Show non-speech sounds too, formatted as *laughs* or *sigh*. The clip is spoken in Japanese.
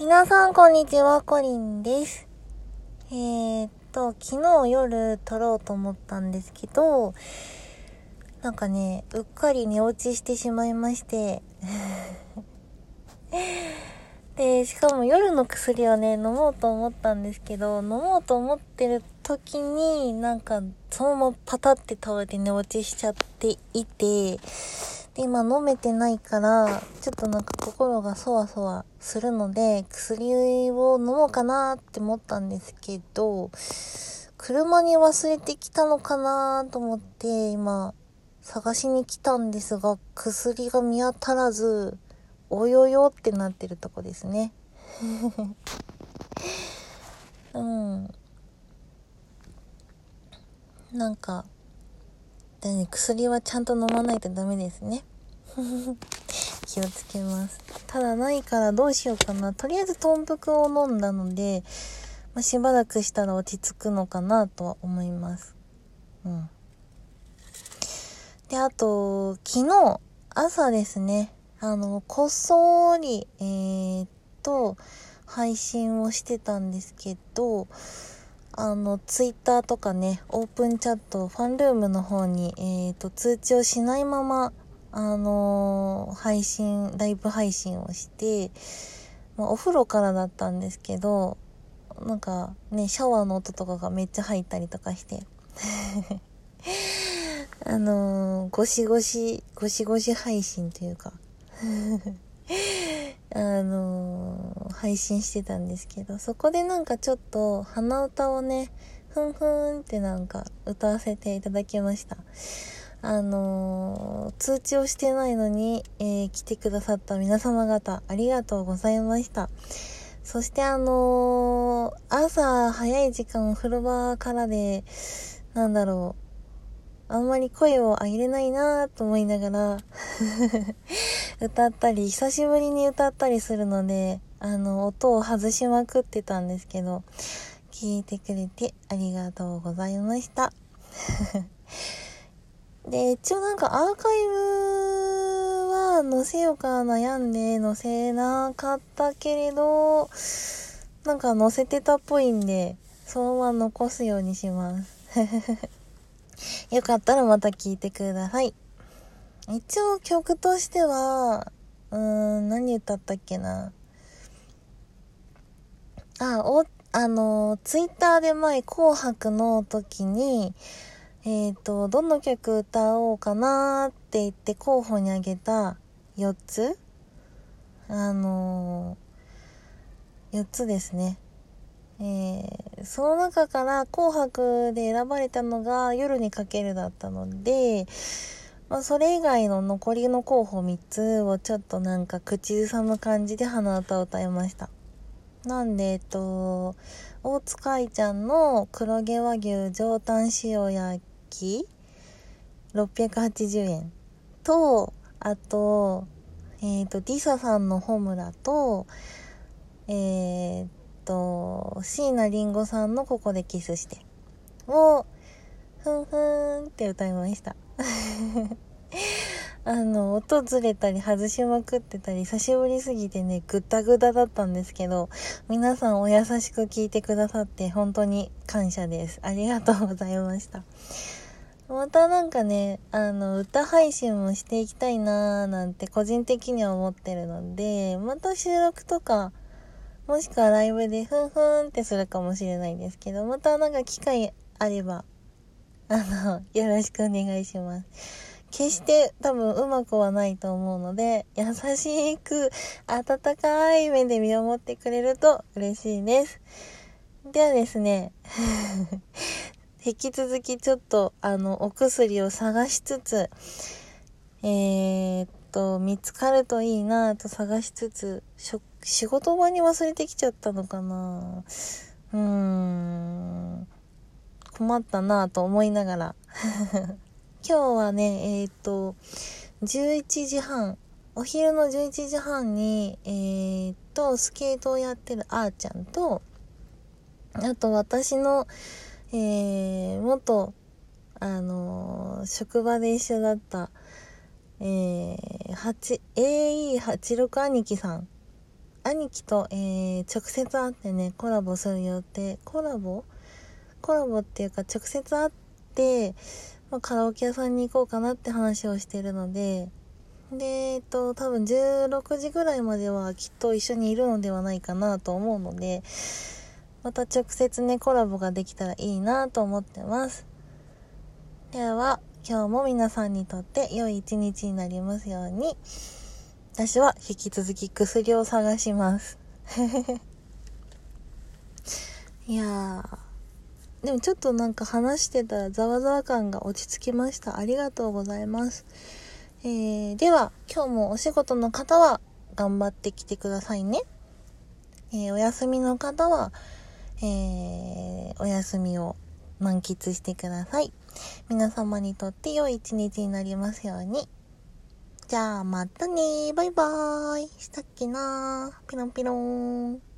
皆さん、こんにちは、コリンです。えー、っと、昨日夜撮ろうと思ったんですけど、なんかね、うっかり寝落ちしてしまいまして、*laughs* で、しかも夜の薬をね、飲もうと思ったんですけど、飲もうと思ってる時に、なんか、そのままパタって倒れて寝落ちしちゃっていて、で、今飲めてないから、ちょっとなんか心がそわそわするので、薬を飲もうかなって思ったんですけど、車に忘れてきたのかなと思って、今、探しに来たんですが、薬が見当たらず、およよってなってるとこですね。*laughs* うん。なんか、でね、薬はちゃんと飲まないとダメですね。*laughs* 気をつけます。ただないからどうしようかな。とりあえず豚腹を飲んだので、まあ、しばらくしたら落ち着くのかなとは思います。うん。で、あと、昨日、朝ですね、あの、こっそり、えー、っと、配信をしてたんですけど、あの、ツイッターとかね、オープンチャット、ファンルームの方に、えー、と、通知をしないまま、あのー配信、ライブ配信をして、まあ、お風呂からだったんですけど、なんかね、シャワーの音とかがめっちゃ入ったりとかして、*laughs* あのーゴシゴシ、ゴシゴシ配信というか、*laughs* あのー配信してたんですけど、そこでなんかちょっと鼻歌をね、ふんふんってなんか歌わせていただきました。あのー通知をしてないのに、えー来てくださった皆様方、ありがとうございました。そしてあのー朝早い時間お風呂場からで、なんだろう、あんまり声を上げれないなと思いながら *laughs* 歌ったり、久しぶりに歌ったりするので、あの、音を外しまくってたんですけど、聞いてくれてありがとうございました。*laughs* で、一応なんかアーカイブは載せようか悩んで載せなかったけれど、なんか載せてたっぽいんで、そのまま残すようにします。*laughs* よかったらまた聞いてください。一応曲としては、うーん、何歌ったっけな。あ、お、あの、ツイッターで前、紅白の時に、えっ、と、どの曲歌おうかなって言って候補にあげた4つあの4つですね。えーその中から紅白で選ばれたのが夜にかけるだったので、まあ、それ以外の残りの候補3つをちょっとなんか口ずさむ感じで鼻歌を歌いました。なんで、えっと、大塚愛ちゃんの黒毛和牛上タン塩焼き680円と、あと、えっ、と、ディサさんのホムラと、えっ、と、椎名林檎さんのここでキスしてを、ふんふんって歌いました。*laughs* あの、音ずれたり外しまくってたり、久しぶりすぎてね、ぐったぐだだったんですけど、皆さんお優しく聞いてくださって本当に感謝です。ありがとうございました。またなんかね、あの、歌配信もしていきたいなーなんて個人的には思ってるので、また収録とか、もしくはライブでふんふんってするかもしれないですけど、またなんか機会あれば、あの、よろしくお願いします。決して多分うまくはないと思うので、優しく温かい目で見守ってくれると嬉しいです。ではですね、*laughs* 引き続きちょっとあのお薬を探しつつ、えー、っと、見つかるといいなぁと探しつつ、仕事場に忘れてきちゃったのかなうーん、困ったなぁと思いながら。*laughs* 今日はね、えーっと、11時半、お昼の11時半に、えーっと、スケートをやってるあーちゃんと、あと私の、えー、元、あのー職場で一緒だった、えー、8 AE86 兄貴さん兄貴と、えー、直接会ってね、コラボする予定、コラボコラボっていうか直接会って、まあ、カラオケ屋さんに行こうかなって話をしてるので、で、えっと、多分16時ぐらいまではきっと一緒にいるのではないかなと思うので、また直接ね、コラボができたらいいなと思ってます。では、今日も皆さんにとって良い一日になりますように。私は引き続き薬を探します。*laughs* いやー。でもちょっとなんか話してたらざわざわ感が落ち着きました。ありがとうございます。えー、では、今日もお仕事の方は頑張ってきてくださいね。えー、お休みの方は、えー、お休みを満喫してください。皆様にとって良い一日になりますように。じゃあ、またねバイバーイしたっけなピロンピロン。